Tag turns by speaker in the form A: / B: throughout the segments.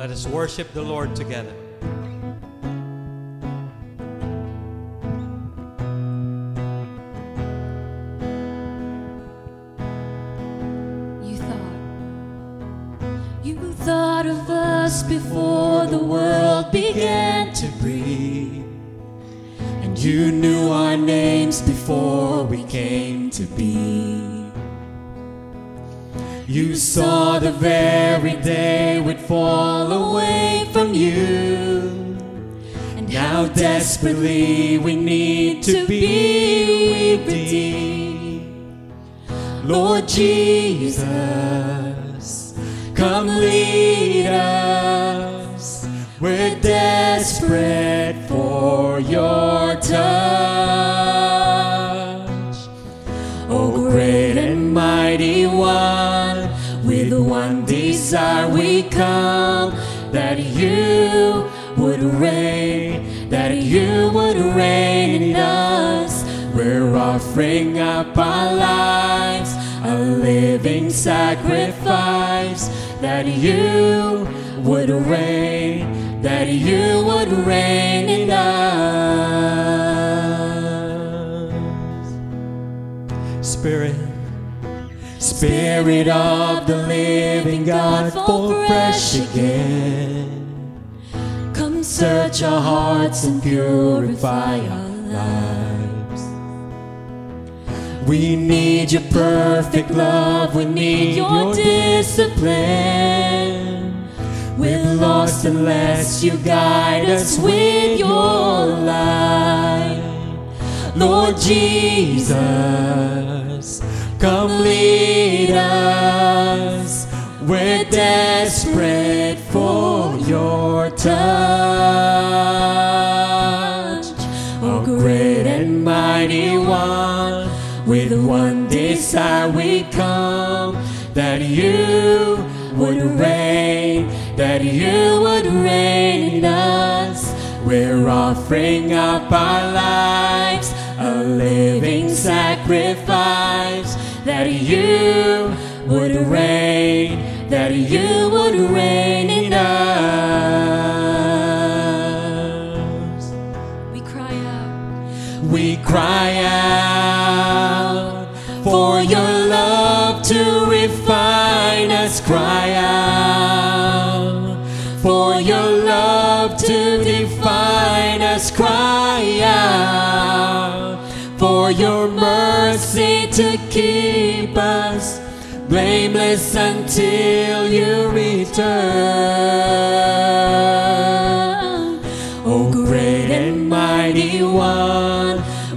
A: Let us worship the Lord together.
B: You thought, you thought of us before the world began to breathe. And you knew our names before we came to be. You saw the very day fall away from you. And now desperately we need to be redeemed. Lord Jesus, come lead us. We're desperate for your touch. Offering up our lives, a living sacrifice, that you would reign, that you would reign in us.
A: Spirit,
B: Spirit of the living God, fall fresh again. Come search our hearts and purify our We need your perfect love, we need your discipline. We're lost unless you guide us with your light. Lord Jesus, come lead us. We're desperate for your touch. Oh, great and mighty one, with one desire we come that you would reign, that you would reign in us. We're offering up our lives, a living sacrifice, that you would reign, that you would reign in us. We cry out. We cry out for your love to refine us. Cry out for your love to define us. Cry out for your mercy to keep us blameless until you return. Oh, great and mighty one,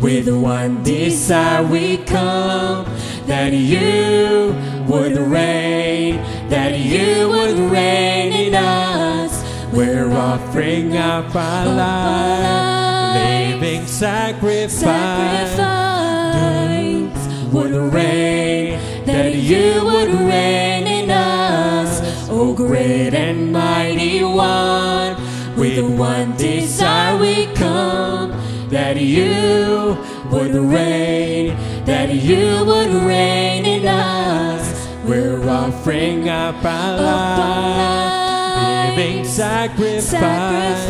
B: with one desire we come that you would reign, that you would reign in us. We're offering up our life, living sacrifice. Would reign, that you would reign in us. Oh, great and mighty one, with one desire we come that you would reign, that you would reign in us. We're offering up our life, living sacrifice.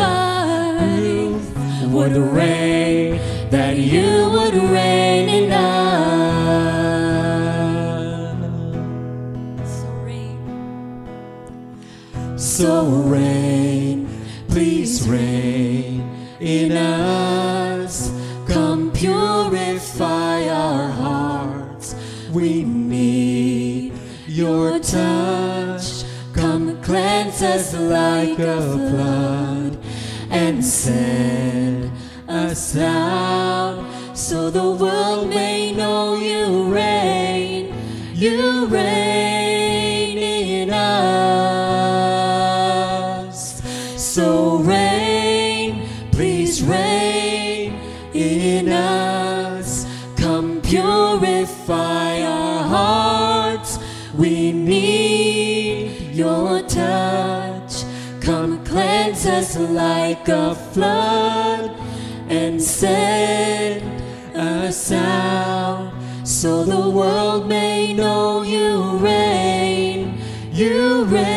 B: You would reign, that you would reign in us. So reign, please reign in us. Purify our hearts. We need your touch. Come cleanse us like a flood and send us out so the world may know you reign. You reign us like a flood and send us out so the world may know you reign. You reign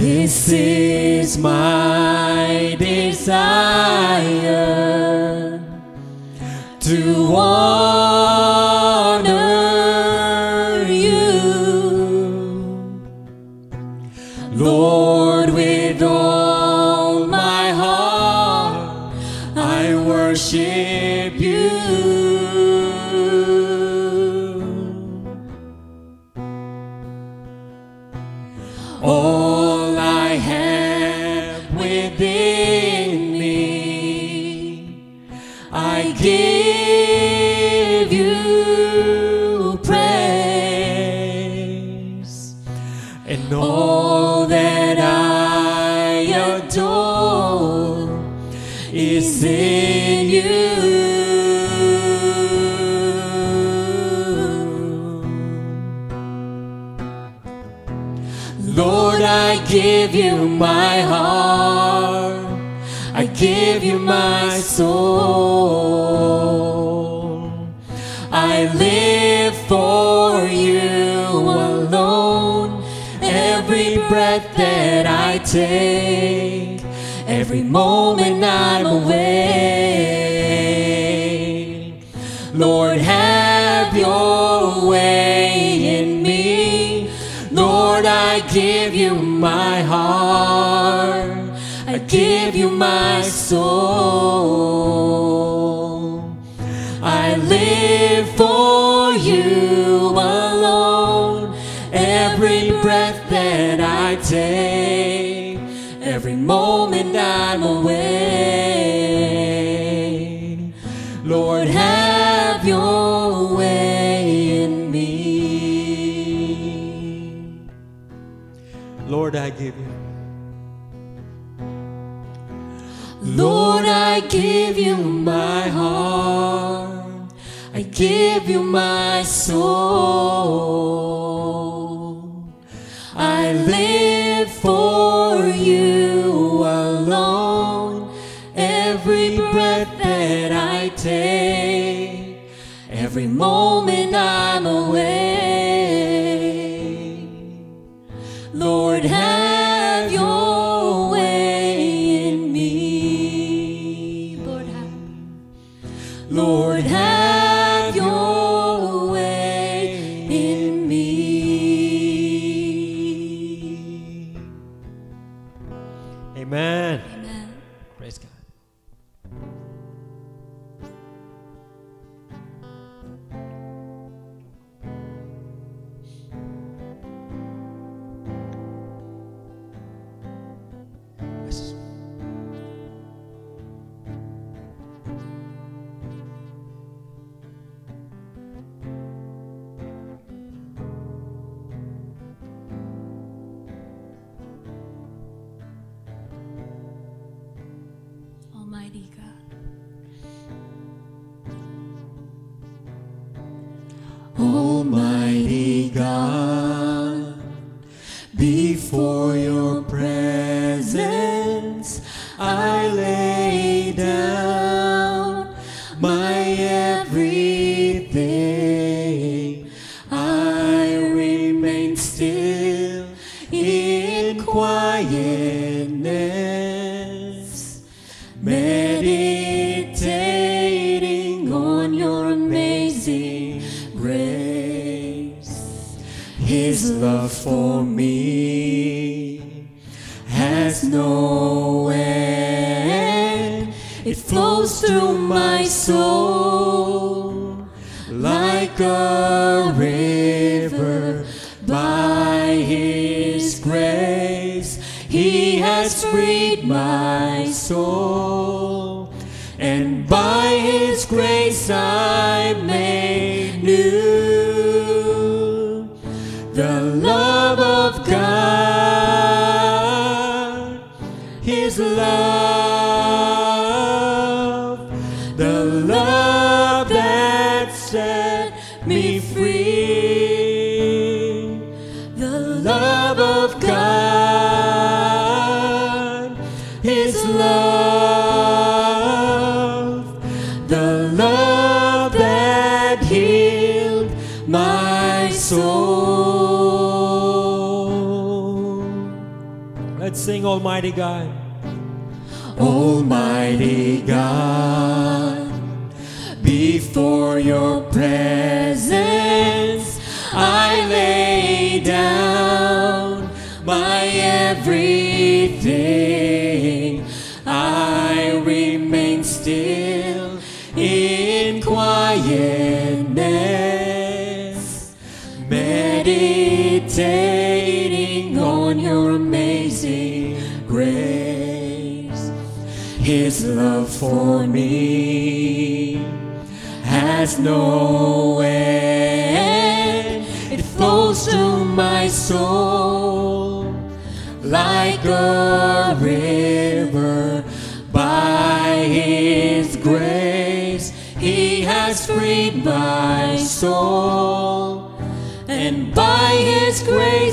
C: This is
B: my desire to walk. Every moment I'm away. His love, the love that healed my soul. Let's sing, Almighty God. Almighty God, before your presence I lay down my everything. meditating on your amazing grace. His love for me has no end. It flows through my soul like a river by His grace. He has freed my soul grace.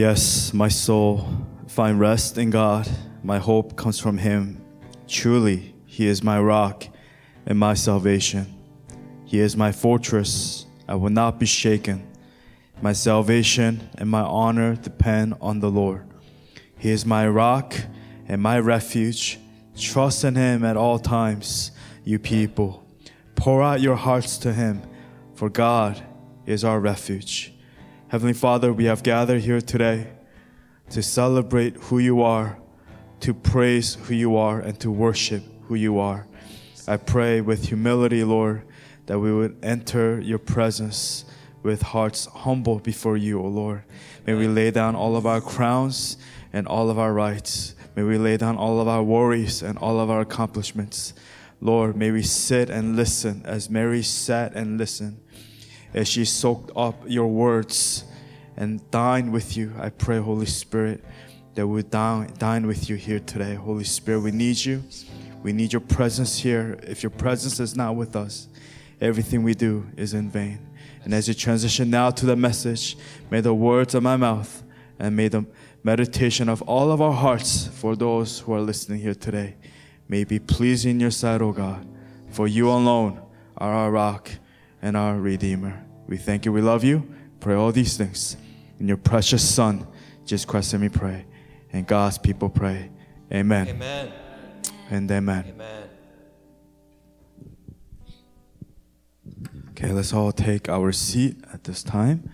D: Yes, my soul, find rest in God. My hope comes from Him. Truly, He is my rock and my salvation. He is my fortress. I will not be shaken. My salvation and my honor depend on the Lord. He is my rock and my refuge. Trust in Him at all times, you people. Pour out your hearts to Him, for God is our refuge. Heavenly Father, we have gathered here today to celebrate who you are, to praise who you are, and to worship who you are. I pray with humility, Lord, that we would enter your presence with hearts humble before you, O Lord. May we lay down all of our crowns and all of our rights. May we lay down all of our worries and all of our accomplishments. Lord, may we sit and listen as Mary sat and listened as she soaked up your words and dined with you. I pray, Holy Spirit, that we dine, with you here today. Holy Spirit, we need you. We need your presence here. If your presence is not with us, everything we do is in vain. And as you transition now to the message, may the words of my mouth and may the meditation of all of our hearts for those who are listening here today may be pleasing in your sight, O God. For you alone are our rock and our Redeemer. We thank you. We love you. Pray all these things in your precious Son, Jesus Christ, and we pray. And God's people pray. Amen.
A: Amen.
D: And amen.
A: Amen.
D: Okay, let's all take our seat at this time.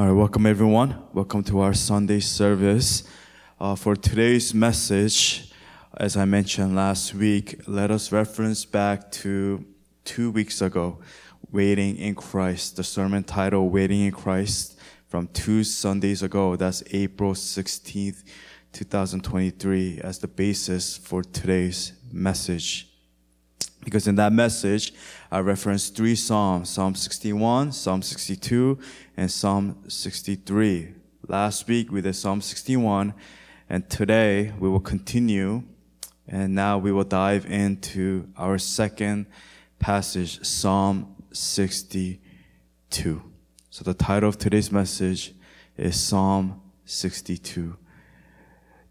D: All right, welcome everyone. Welcome to our Sunday service. Uh, for today's message, as I mentioned last week, let us reference back to two weeks ago, Waiting in Christ, the sermon title, Waiting in Christ, from two Sundays ago. That's April 16th, 2023, as the basis for today's message. Because in that message, I referenced three Psalms Psalm 61, Psalm 62, and Psalm 63. Last week we did Psalm 61, and today we will continue, and now we will dive into our second passage, Psalm 62. So the title of today's message is Psalm 62.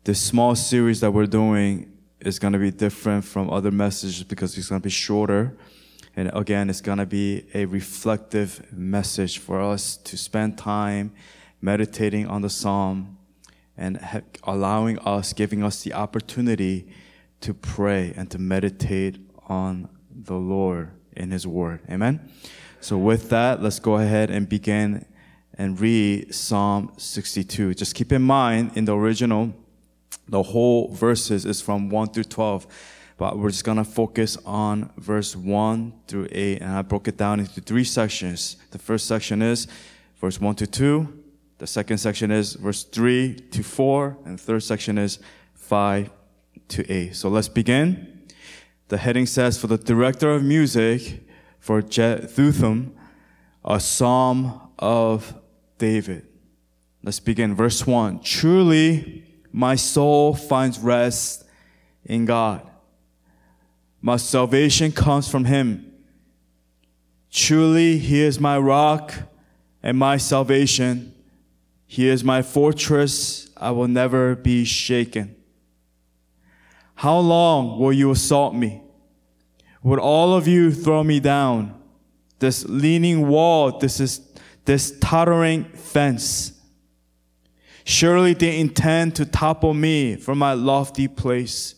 D: This small series that we're doing is going to be different from other messages because it's going to be shorter. And again, it's going to be a reflective message for us to spend time meditating on the psalm and ha- allowing us, giving us the opportunity to pray and to meditate on the Lord in His Word. Amen. So with that, let's go ahead and begin and read Psalm 62. Just keep in mind in the original, the whole verses is from 1 through 12 but we're just gonna focus on verse 1 through 8 and i broke it down into three sections. The first section is verse 1 to 2 the second section is verse 3 to 4 and third section is 5 to 8 so let's begin. The heading says for the director of music for Jeduthun, a psalm of david. Let's begin. Verse 1 truly my soul finds rest in god my salvation comes from him. Truly, he is my rock and my salvation. He is my fortress. I will never be shaken. How long will you assault me? Would all of you throw me down? This leaning wall, this is this tottering fence. Surely they intend to topple me from my lofty place.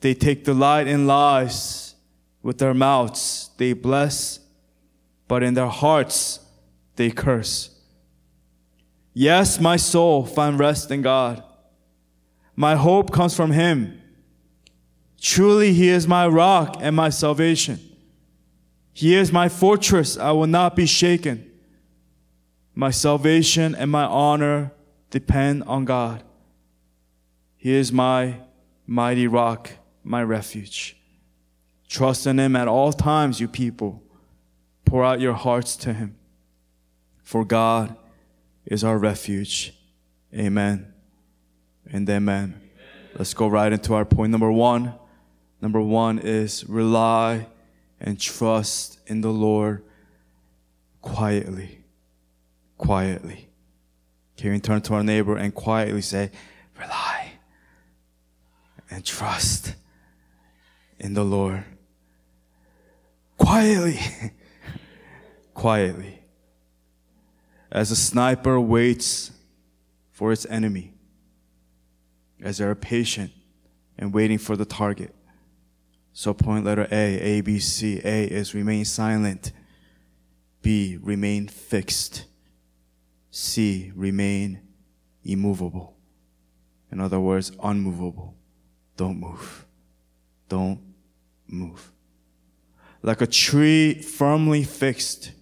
D: They take delight in lies With their mouths they bless, but in their hearts they curse. Yes, my soul find rest in God. My hope comes from Him. Truly, He is my rock and my salvation. He is my fortress. I will not be shaken. My salvation and my honor depend on God. He is my mighty rock, my refuge. Trust in Him at all times, you people. Pour out your hearts to Him. For God is our refuge. Amen and amen. Let's go right into our point number one. Number one is rely and trust in the Lord quietly. Quietly. Can you turn to our neighbor and quietly say, rely and trust in the Lord? Quietly. quietly. As a sniper waits for its enemy, as they are patient and waiting for the target. So point letter A, A, B, C. A is remain silent. B, remain fixed. C, remain immovable. In other words, unmovable. Don't move. Don't move. Like a tree firmly fixed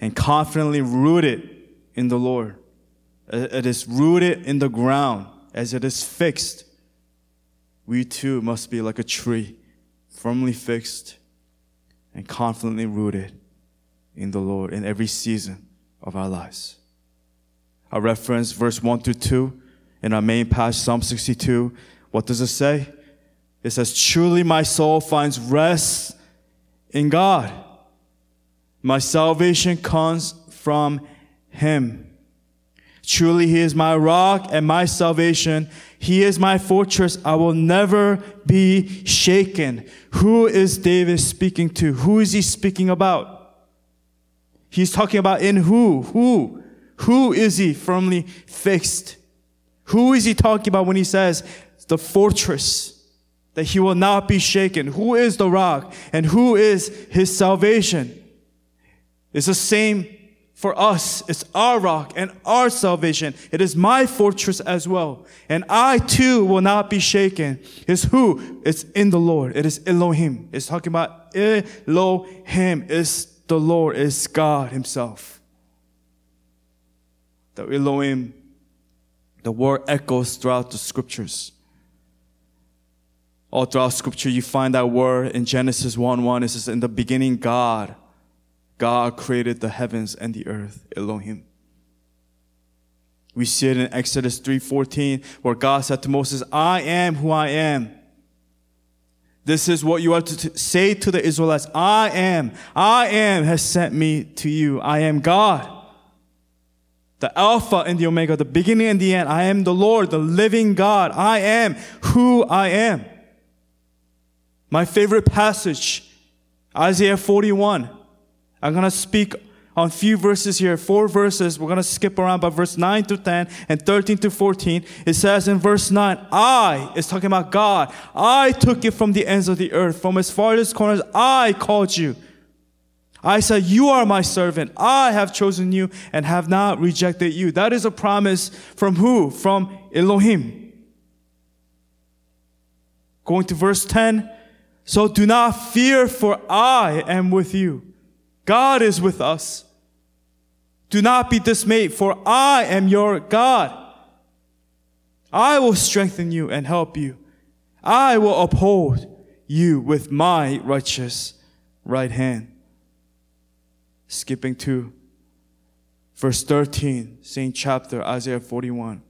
D: and confidently rooted in the Lord. Uh, it is rooted in the ground as it is fixed we too must be like a tree, firmly fixed and confidently rooted in the Lord in every season of our lives. I reference verse 1 through 2 in our main passage, Psalm 62. What does it say? It says, Truly my soul finds rest in God. My salvation comes from Him. Truly He is my rock and my salvation. He is my fortress. I will never be shaken. Who is David speaking to? Who is he speaking about? He's talking about in who? Who? Who is he firmly fixed? Who is he talking about when he says the fortress? That he will not be shaken. Who is the rock? And who is his salvation? It's the same for us, it's our rock and our salvation. It is my fortress as well. And I too will not be shaken. It's who? It's in the Lord. It is Elohim. It's talking about Elohim. It's the Lord. It's God Himself. The Elohim, the word echoes throughout the scriptures. All throughout scripture, you find that word in Genesis 1 1. It says, In the beginning, God God created the heavens and the earth, Elohim. We see it in Exodus 3:14 where God said to Moses, "I am who I am." This is what you are to say to the Israelites, "I am, I am has sent me to you. I am God." The Alpha and the Omega, the beginning and the end. I am the Lord, the living God. I am who I am. My favorite passage, Isaiah 41. I'm going to speak on a few verses here, four verses. We're going to skip around, but verse 9 to 10 and 13 to 14, it says in verse 9, I is talking about God. I took you from the ends of the earth, from as far as corners, I called you. I said, You are my servant. I have chosen you and have not rejected you. That is a promise from who? From Elohim. Going to verse 10. So do not fear, for I am with you. God is with us. Do not be dismayed, for I am your God. I will strengthen you and help you. I will uphold you with my righteous right hand. Skipping to verse 13, same chapter, Isaiah 41.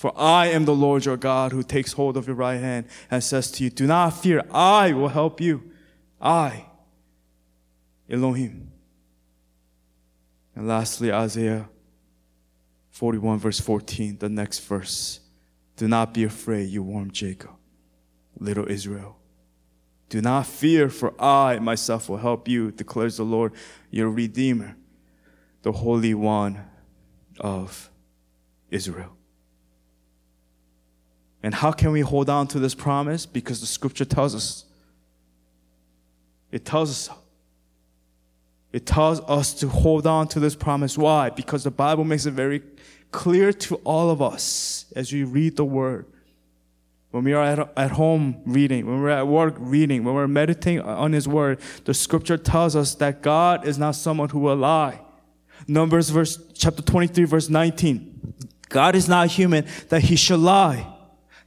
D: For I am the Lord your God who takes hold of your right hand and says to you, Do not fear, I will help you. I Elohim. And lastly, Isaiah 41, verse 14, the next verse. Do not be afraid, you warm Jacob, little Israel. Do not fear, for I myself will help you, declares the Lord, your Redeemer, the Holy One of Israel. And how can we hold on to this promise? Because the scripture tells us It tells us. It tells us to hold on to this promise. Why? Because the Bible makes it very clear to all of us as we read the word. When we are at, at home reading, when we're at work reading, when we're meditating on His Word, the scripture tells us that God is not someone who will lie. Numbers verse, chapter 23 verse 19. God is not human that He should lie.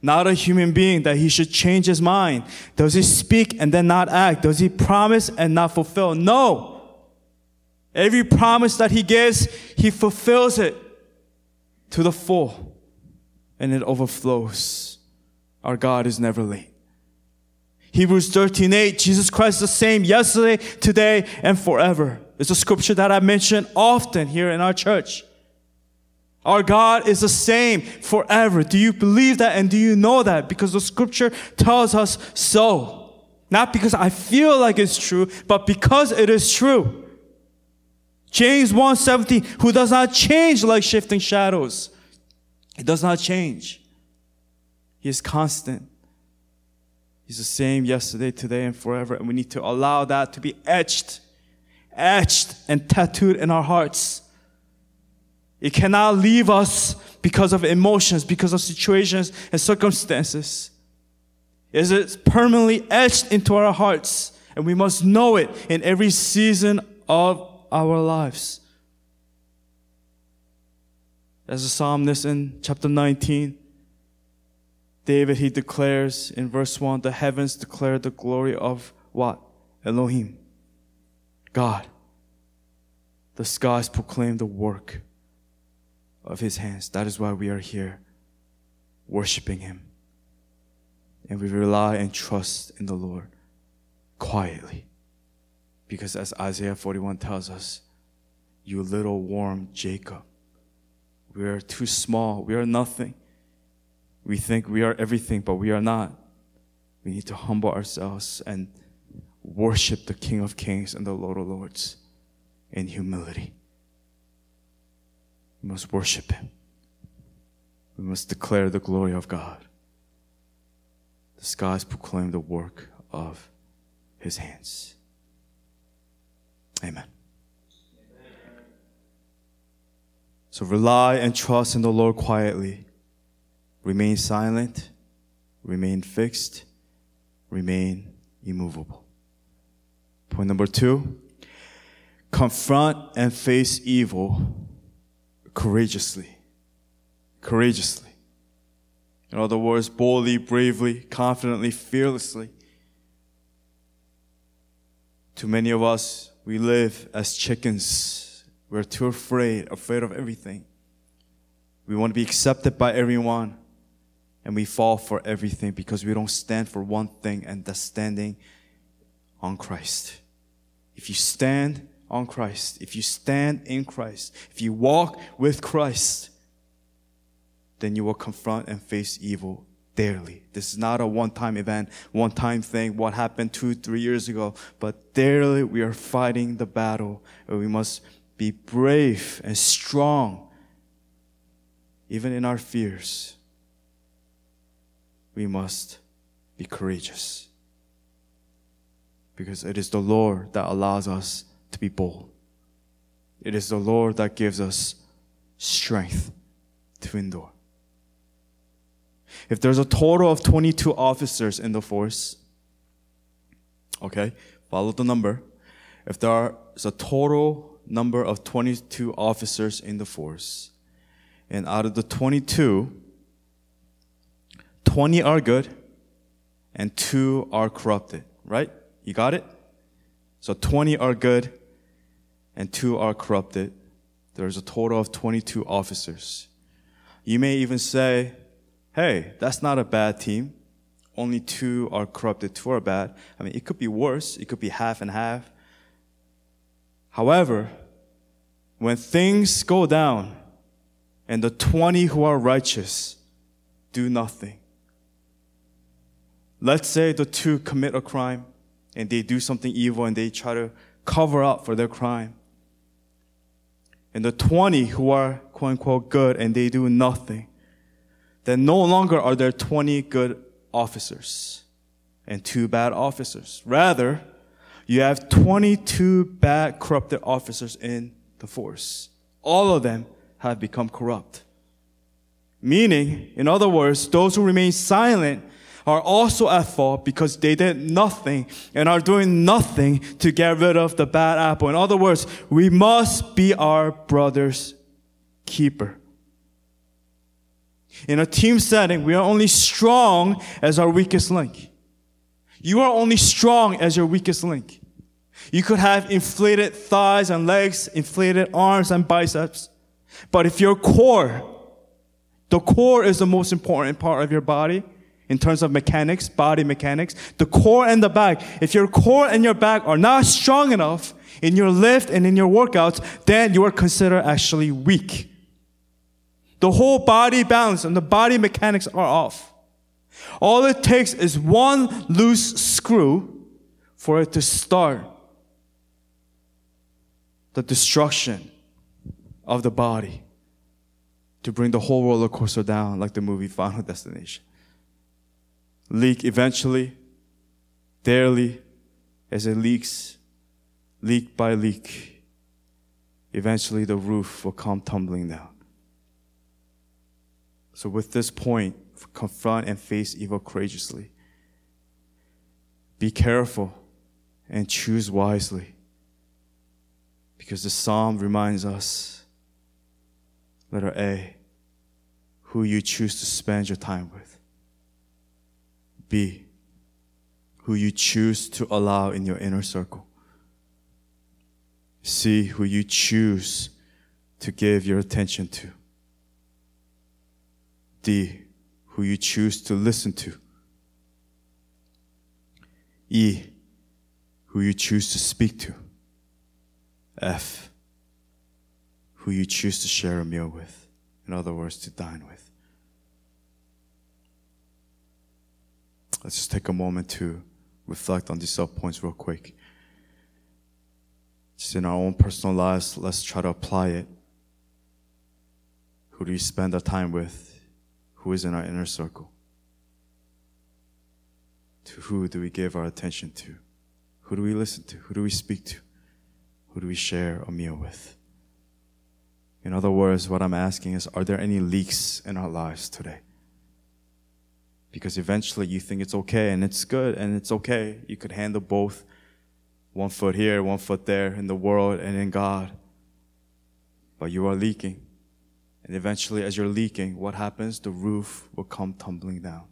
D: Not a human being that He should change His mind. Does He speak and then not act? Does He promise and not fulfill? No. Every promise that He gives, He fulfills it to the full and it overflows. Our God is never late. Hebrews 13, 8, Jesus Christ is the same yesterday, today, and forever. It's a scripture that I mention often here in our church. Our God is the same forever. Do you believe that and do you know that? Because the scripture tells us so. Not because I feel like it's true, but because it is true. James 1:17, who does not change like shifting shadows. It does not change. He is constant. He's the same yesterday, today, and forever. And we need to allow that to be etched, etched, and tattooed in our hearts. It cannot leave us because of emotions, because of situations and circumstances. It is permanently etched into our hearts, and we must know it in every season of our lives. As the psalmist in chapter 19, David, he declares in verse 1 the heavens declare the glory of what? Elohim. God. The skies proclaim the work of his hands. That is why we are here, worshiping him. And we rely and trust in the Lord quietly. Because as Isaiah 41 tells us, you little warm Jacob, we are too small, we are nothing. We think we are everything, but we are not. We need to humble ourselves and worship the King of Kings and the Lord of Lords in humility. We must worship Him. We must declare the glory of God. The skies proclaim the work of His hands. Amen. So rely and trust in the Lord quietly Remain silent, remain fixed, remain immovable. Point number two confront and face evil courageously. Courageously. In other words, boldly, bravely, confidently, fearlessly. Too many of us, we live as chickens. We're too afraid, afraid of everything. We want to be accepted by everyone and we fall for everything because we don't stand for one thing, and that's standing on Christ. If you stand on Christ, if you stand in Christ, if you walk with Christ, then you will confront and face evil daily. This is not a one time event, one time thing, what happened two, three years ago, but daily we are fighting the battle, we must be brave and strong, even in our fears we must be courageous. Because it is the Lord that allows us to be bold. It is the Lord that gives us strength to endure. If there's a total of 22 officers in the force, okay, follow the number. If there is a total number of 22 officers in the force, and out of the 22, 20 are good and 2 are corrupted, right? You got it? So 20 are good and 2 are corrupted. There's a total of 22 officers. You may even say, hey, that's not a bad team. Only two are corrupted, two are bad. I mean, it could be worse. It could be half and half. However, when things go down and the 20 who are righteous do nothing, Let's say the two commit a crime and they do something evil and they try to cover up for their crime. And the 20 who are quote unquote good and they do nothing, then no longer are there 20 good officers and two bad officers. Rather, you have 22 bad corrupted officers in the force. All of them have become corrupt. Meaning, in other words, those who remain silent are also at fault because they did nothing and are doing nothing to get rid of the bad apple. In other words, we must be our brother's keeper. In a team setting, we are only strong as our weakest link. You are only strong as your weakest link. You could have inflated thighs and legs, inflated arms and biceps. But if your core, the core is the most important part of your body in terms of mechanics, body mechanics, the core and the back. If your core and your back are not strong enough in your lift and in your workouts, then you are considered actually weak. The whole body balance and the body mechanics are off. All it takes is one loose screw for it to start the destruction of the body to bring the whole roller coaster down like the movie Final Destination. Leak eventually, daily, as it leaks, leak by leak, eventually the roof will come tumbling down. So, with this point, confront and face evil courageously. Be careful and choose wisely. Because the psalm reminds us, letter A, who you choose to spend your time with. B, who you choose to allow in your inner circle. C, who you choose to give your attention to. D, who you choose to listen to. E, who you choose to speak to. F, who you choose to share a meal with. In other words, to dine with. Let's just take a moment to reflect on these sub points real quick. Just in our own personal lives, let's try to apply it. Who do we spend our time with? who is in our inner circle? To who do we give our attention to? Who do we listen to? Who do we speak to? Who do we share a meal with? In other words, what I'm asking is, are there any leaks in our lives today? Because eventually you think it's okay and it's good and it's okay. You could handle both. One foot here, one foot there in the world and in God. But you are leaking. And eventually, as you're leaking, what happens? The roof will come tumbling down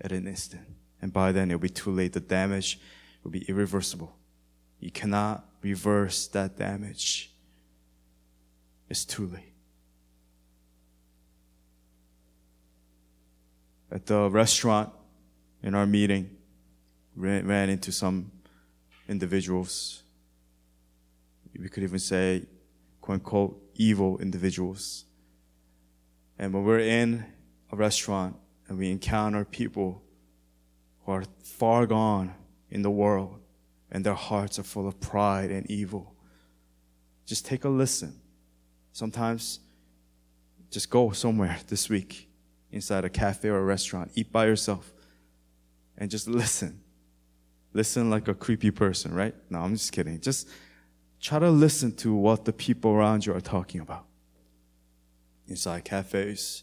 D: at an instant. And by then, it'll be too late. The damage will be irreversible. You cannot reverse that damage. It's too late. At the restaurant, in our meeting, ran, ran into some individuals. We could even say, quote unquote, evil individuals and when we're in a restaurant and we encounter people who are far gone in the world and their hearts are full of pride and evil, just take a listen. Sometimes just go somewhere this week inside a cafe or a restaurant, eat by yourself, and just listen. Listen like a creepy person, right? No, I'm just kidding. Just try to listen to what the people around you are talking about inside cafes.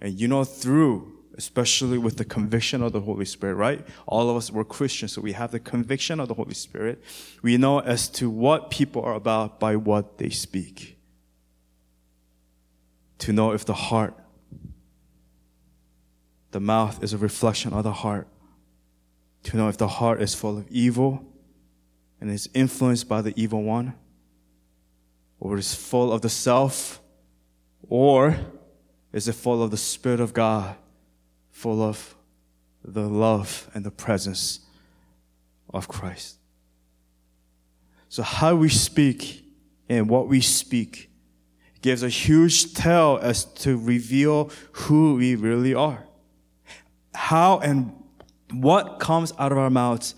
D: And you know, through, especially with the conviction of the Holy Spirit, right? All of us were Christians, so we have the conviction of the Holy Spirit. We know as to what people are about by what they speak. To know if the heart, the mouth is a reflection of the heart. To know if the heart is full of evil and is influenced by the evil one, or is full of the self or is it full of the Spirit of God, full of the love and the presence of Christ? So, how we speak and what we speak gives a huge tell as to reveal who we really are. How and what comes out of our mouths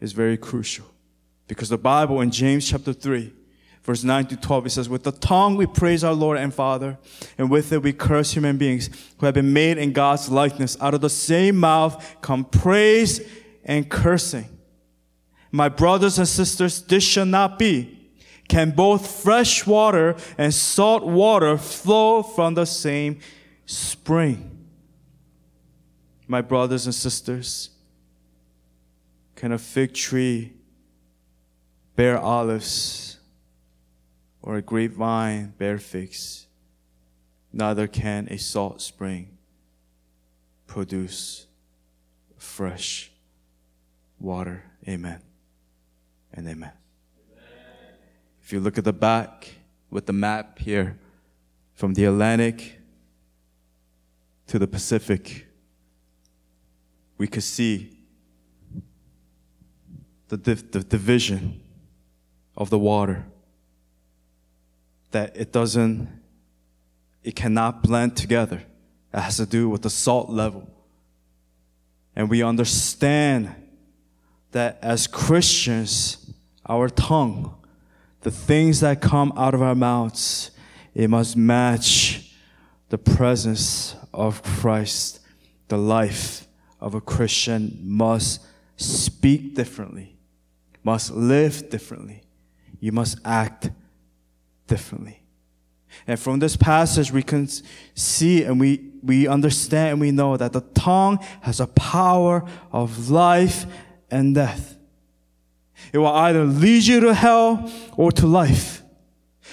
D: is very crucial. Because the Bible in James chapter 3 verse 9 to 12, it says, With the tongue we praise our Lord and Father, and with it we curse human beings who have been made in God's likeness. Out of the same mouth come praise and cursing. My brothers and sisters, this shall not be. Can both fresh water and salt water flow from the same spring? My brothers and sisters, can a fig tree bear olives or a grapevine bear figs? Neither can a salt spring produce fresh water. Amen and amen. If you look at the back with the map here, from the Atlantic to the Pacific, we could see the, the division of the water. That it doesn't, it cannot blend together. It has to do with the salt level. And we understand that as Christians, our tongue, the things that come out of our mouths, it must match the presence of Christ. The life of a Christian must speak differently, must live differently. You must act differently. And from this passage, we can see and we, we understand and we know that the tongue has a power of life and death. It will either lead you to hell or to life.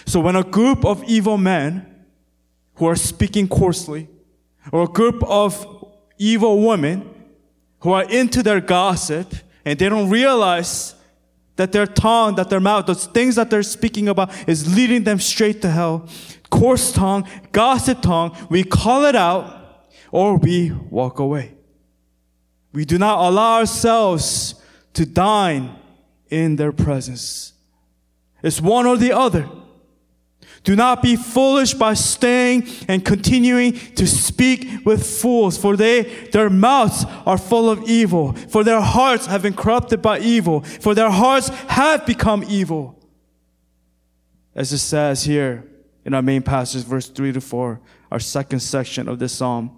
D: So when a group of evil men who are speaking coarsely, or a group of evil women who are into their gossip and they don't realize that their tongue, that their mouth, those things that they're speaking about is leading them straight to hell. Coarse tongue, gossip tongue, we call it out or we walk away. We do not allow ourselves to dine in their presence. It's one or the other. Do not be foolish by staying and continuing to speak with fools, for they, their mouths are full of evil, for their hearts have been corrupted by evil, for their hearts have become evil. As it says here in our main passage, verse 3 to 4, our second section of this psalm.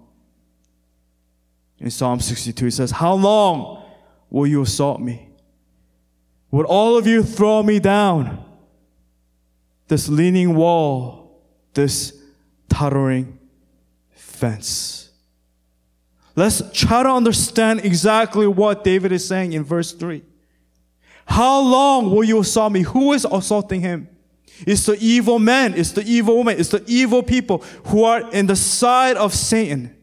D: In Psalm 62, it says, How long will you assault me? Would all of you throw me down? This leaning wall, this tottering fence. Let's try to understand exactly what David is saying in verse 3. How long will you assault me? Who is assaulting him? It's the evil man, it's the evil woman, it's the evil people who are in the side of Satan.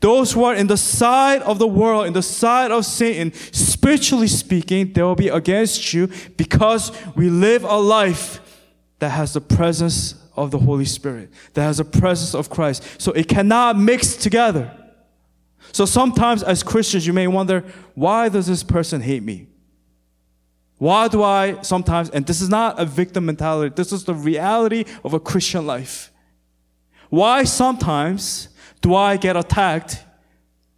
D: Those who are in the side of the world, in the side of Satan, spiritually speaking, they will be against you because we live a life that has the presence of the Holy Spirit, that has the presence of Christ. So it cannot mix together. So sometimes as Christians, you may wonder, why does this person hate me? Why do I sometimes, and this is not a victim mentality, this is the reality of a Christian life. Why sometimes do I get attacked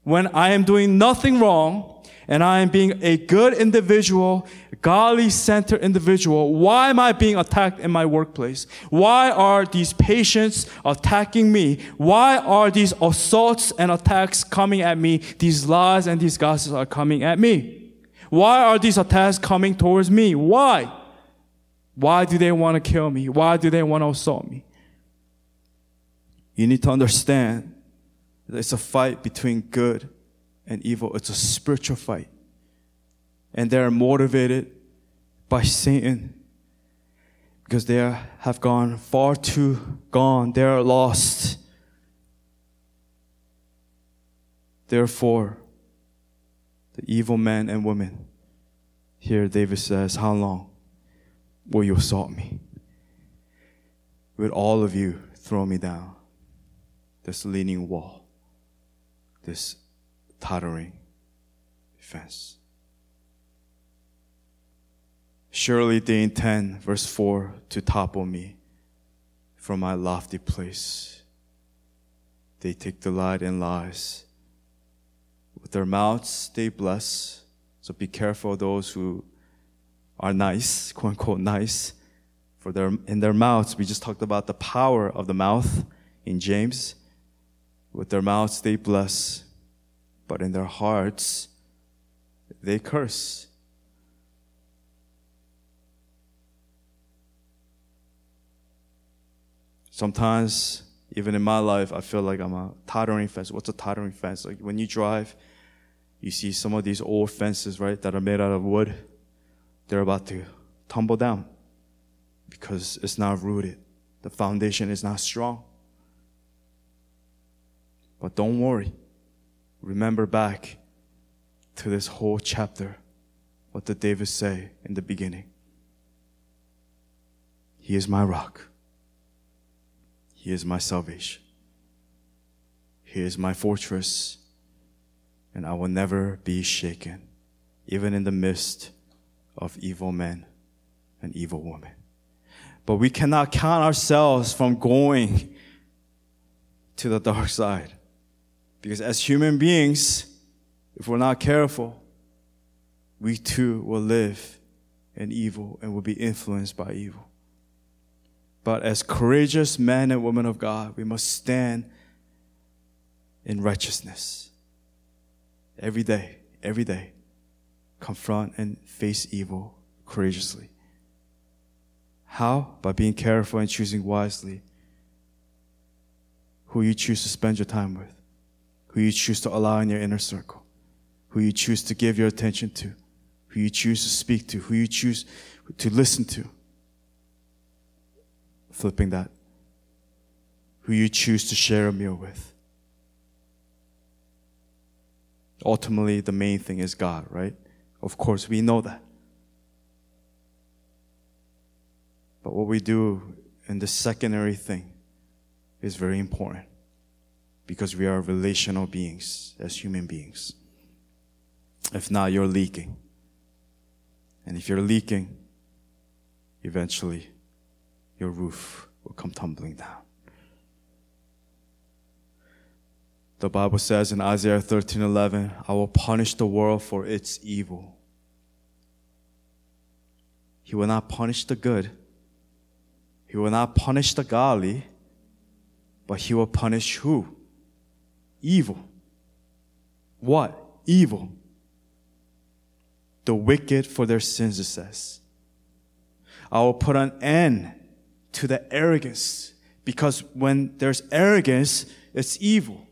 D: when I am doing nothing wrong and I am being a good individual, godly centered individual, why am I being attacked in my workplace? Why are these patients attacking me? Why are these assaults and attacks coming at me? These lies and these gossips are coming at me. Why are these attacks coming towards me? Why? Why do they want to kill me? Why do they want to assault me? You need to understand that it's a fight between good and evil. It's a spiritual fight. And they are motivated by Satan because they have gone far too gone. They are lost. Therefore, the evil men and women, here David says, How long will you assault me? Will all of you throw me down this leaning wall, this tottering fence. Surely they intend, verse 4, to topple me from my lofty place. They take delight in lies. With their mouths they bless. So be careful those who are nice, quote unquote nice. For their, in their mouths, we just talked about the power of the mouth in James. With their mouths they bless, but in their hearts they curse. Sometimes, even in my life, I feel like I'm a tottering fence. What's a tottering fence? Like when you drive, you see some of these old fences, right, that are made out of wood. They're about to tumble down because it's not rooted. The foundation is not strong. But don't worry. Remember back to this whole chapter. What did David say in the beginning? He is my rock. He is my salvation. He is my fortress, and I will never be shaken, even in the midst of evil men and evil women. But we cannot count ourselves from going to the dark side. Because as human beings, if we're not careful, we too will live in evil and will be influenced by evil. But as courageous men and women of God, we must stand in righteousness. Every day, every day, confront and face evil courageously. How? By being careful and choosing wisely who you choose to spend your time with who you choose to allow in your inner circle, who you choose to give your attention to, who you choose to speak to, who you choose to listen to. Flipping that. Who you choose to share a meal with. Ultimately, the main thing is God, right? Of course, we know that. But what we do in the secondary thing is very important because we are relational beings as human beings. If not, you're leaking. And if you're leaking, eventually your roof will come tumbling down. The Bible says in Isaiah 13:11, I will punish the world for its evil. He will not punish the good. He will not punish the godly, but he will punish who? evil. What? Evil. The wicked for their sins, it says. I will put an end to the arrogance because when there's arrogance, it's evil.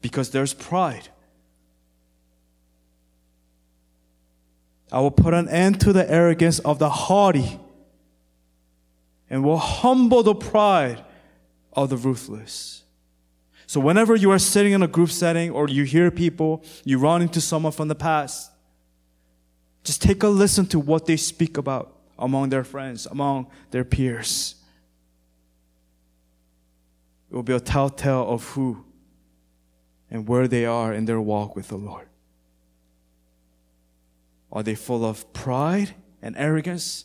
D: Because there's pride. I will put an end to the arrogance of the haughty and will humble the pride of the ruthless. So whenever you are sitting in a group setting or you hear people, you run into someone from the past, just take a listen to what they speak about among their friends, among their peers. It will be a telltale of who and where they are in their walk with the Lord. Are they full of pride and arrogance?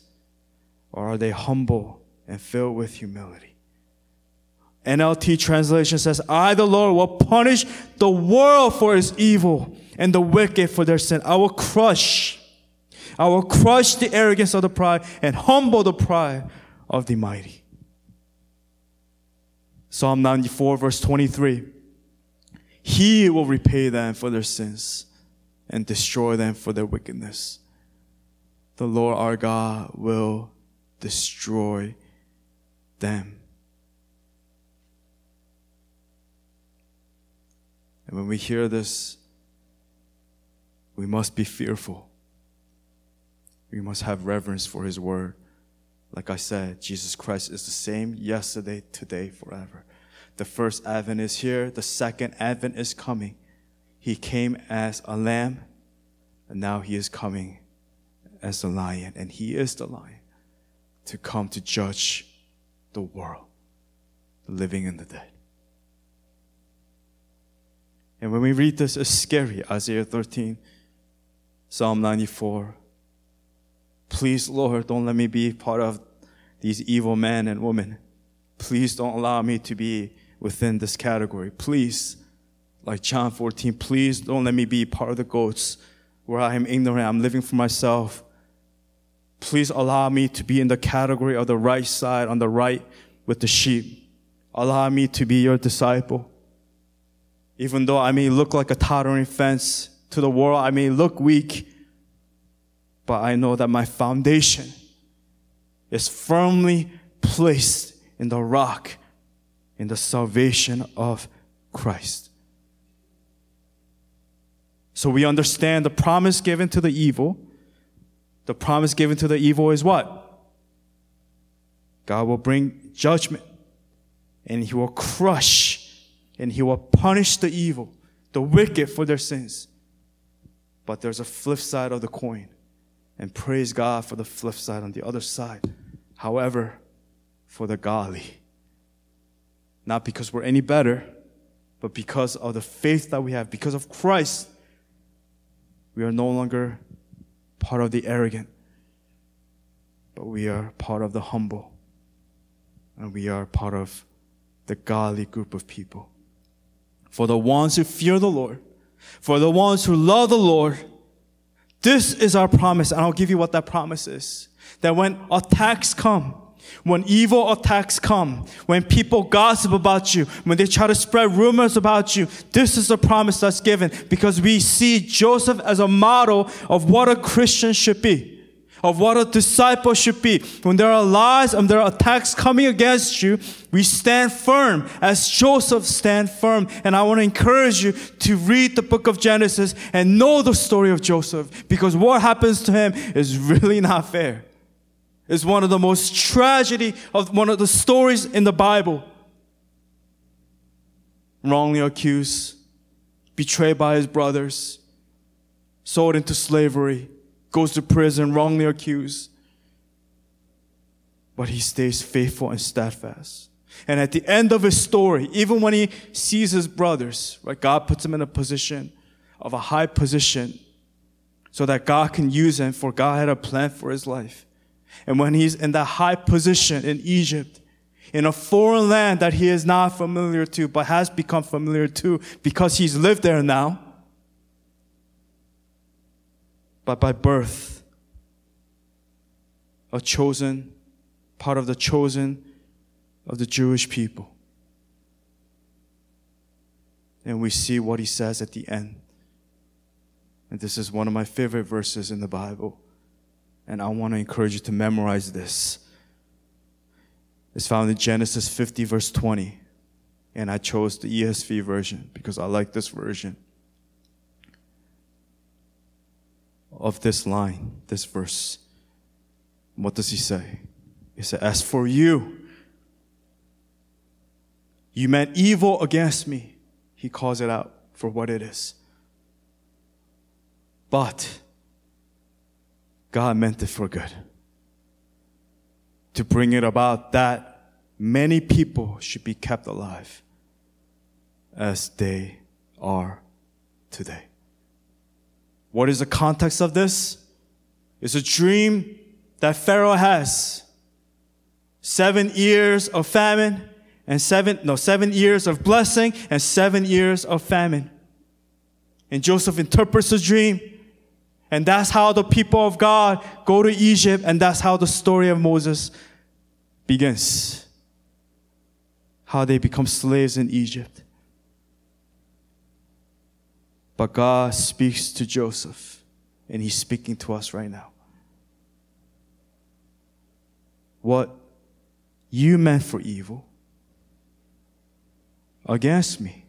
D: Or are they humble and filled with humility? NLT translation says, I, the Lord, will punish the world for its evil and the wicked for their sin. I will crush, I will crush the arrogance of the pride and humble the pride of the mighty. Psalm 94, verse 23. He will repay them for their sins and destroy them for their wickedness. The Lord our God will destroy them. And when we hear this, we must be fearful. We must have reverence for His word. Like I said, Jesus Christ is the same yesterday, today, forever. The first advent is here, the second advent is coming. He came as a lamb, and now He is coming as a lion, and He is the lion to come to judge the world, the living and the dead. And when we read this, it's scary. Isaiah 13, Psalm 94. Please, Lord, don't let me be part of these evil men and women. Please don't allow me to be within this category. Please, like John 14, please don't let me be part of the goats where I am ignorant, I'm living for myself. Please allow me to be in the category of the right side, on the right with the sheep. Allow me to be your disciple. Even though I may look like a tottering fence to the world, I may look weak, but I know that my foundation is firmly placed in the rock, in the salvation of Christ. So we understand the promise given to the evil. The promise given to the evil is what? God will bring judgment and he will crush and he will punish the evil, the wicked for their sins. But there's a flip side of the coin. And praise God for the flip side on the other side. However, for the godly. Not because we're any better, but because of the faith that we have, because of Christ, we are no longer part of the arrogant, but we are part of the humble and we are part of the godly group of people. For the ones who fear the Lord, for the ones who love the Lord, this is our promise, and I'll give you what that promise is. That when attacks come, when evil attacks come, when people gossip about you, when they try to spread rumors about you, this is the promise that's given because we see Joseph as a model of what a Christian should be of what a disciple should be. When there are lies and there are attacks coming against you, we stand firm as Joseph stand firm. And I want to encourage you to read the book of Genesis and know the story of Joseph because what happens to him is really not fair. It's one of the most tragedy of one of the stories in the Bible. Wrongly accused, betrayed by his brothers, sold into slavery, goes to prison, wrongly accused. But he stays faithful and steadfast. And at the end of his story, even when he sees his brothers, right, God puts him in a position of a high position so that God can use him, for God had a plan for his life. And when he's in that high position in Egypt, in a foreign land that he is not familiar to, but has become familiar to because he's lived there now, but by birth, a chosen, part of the chosen of the Jewish people. And we see what he says at the end. And this is one of my favorite verses in the Bible. And I want to encourage you to memorize this. It's found in Genesis 50, verse 20. And I chose the ESV version because I like this version. Of this line, this verse. What does he say? He said, As for you, you meant evil against me. He calls it out for what it is. But God meant it for good. To bring it about that many people should be kept alive as they are today. What is the context of this? It's a dream that Pharaoh has. Seven years of famine and seven, no, seven years of blessing and seven years of famine. And Joseph interprets the dream. And that's how the people of God go to Egypt. And that's how the story of Moses begins. How they become slaves in Egypt. But God speaks to Joseph, and He's speaking to us right now. What you meant for evil against me,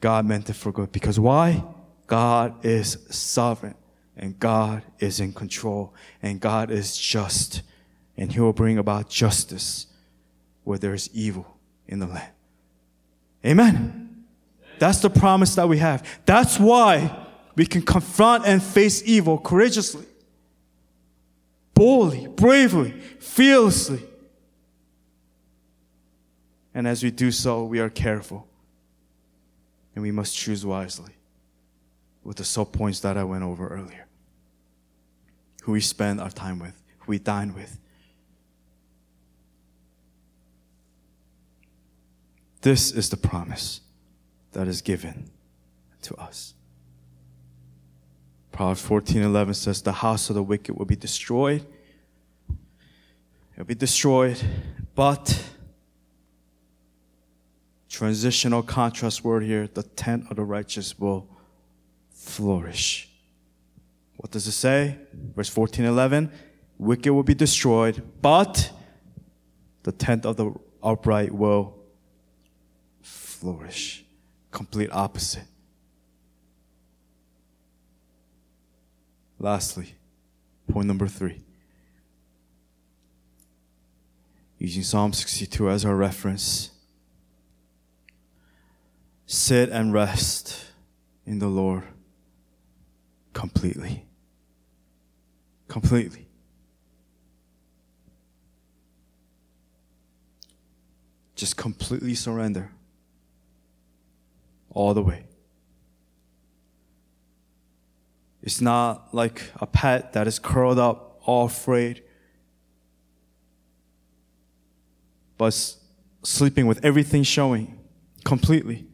D: God meant it for good. Because why? God is sovereign, and God is in control, and God is just, and He will bring about justice where there is evil in the land. Amen. That's the promise that we have. That's why we can confront and face evil courageously, boldly, bravely, fearlessly. And as we do so, we are careful. And we must choose wisely with the sub points that I went over earlier. Who we spend our time with, who we dine with. This is the promise that is given to us. Proverbs 14:11 says the house of the wicked will be destroyed. It'll be destroyed, but transitional contrast word here, the tent of the righteous will flourish. What does it say? Verse 14:11, wicked will be destroyed, but the tent of the upright will flourish. Complete opposite. Lastly, point number three. Using Psalm 62 as our reference, sit and rest in the Lord completely. Completely. Just completely surrender all the way. It's not like a pet that is curled up, all afraid, but sleeping with everything showing completely.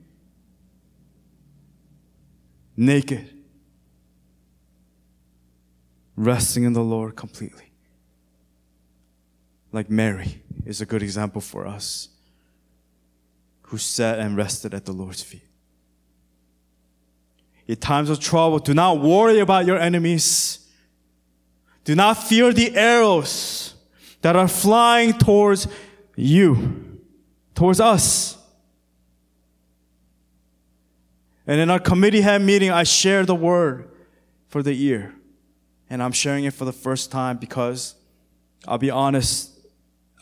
D: Naked. Resting in the Lord completely. Like Mary is a good example for us, who sat and rested at the Lord's feet. In times of trouble, do not worry about your enemies. Do not fear the arrows that are flying towards you, towards us. And in our committee head meeting, I shared the word for the year. And I'm sharing it for the first time because I'll be honest,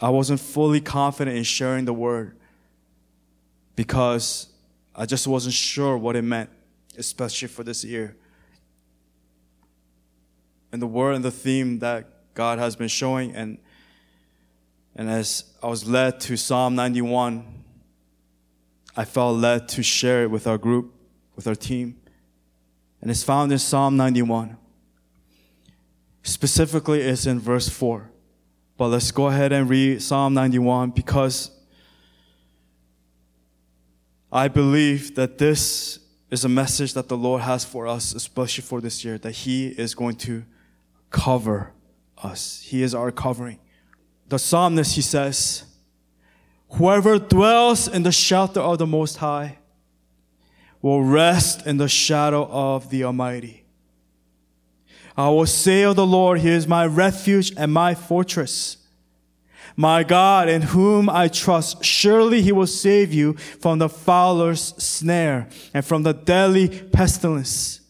D: I wasn't fully confident in sharing the word because I just wasn't sure what it meant especially for this year. And the word and the theme that God has been showing, and and as I was led to Psalm 91, I felt led to share it with our group, with our team. And it's found in Psalm 91. Specifically, it's in verse 4. But let's go ahead and read Psalm 91 because I believe that this is a message that the Lord has for us, especially for this year, that He is going to cover us. He is our covering. The psalmist, he says, Whoever dwells in the shelter of the Most High will rest in the shadow of the Almighty. I will say of the Lord, He is my refuge and my fortress my God, in whom I trust, surely he will save you from the fowler's snare and from the deadly pestilence.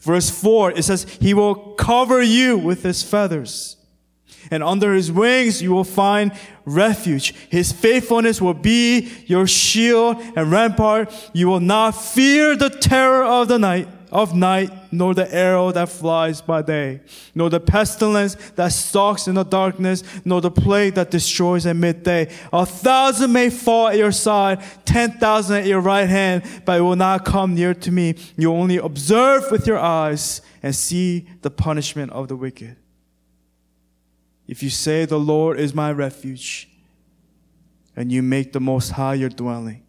D: Verse 4, it says, He will cover you with his feathers, and under his wings you will find refuge. His faithfulness will be your shield and rampart. You will not fear the terror of the night of night, nor the arrow that flies by day, nor the pestilence that stalks in the darkness, nor the plague that destroys at midday. A thousand may fall at your side, ten thousand at your right hand, but it will not come near to me. You only observe with your eyes and see the punishment of the wicked. If you say, The Lord is my refuge, and you make the Most High your dwelling,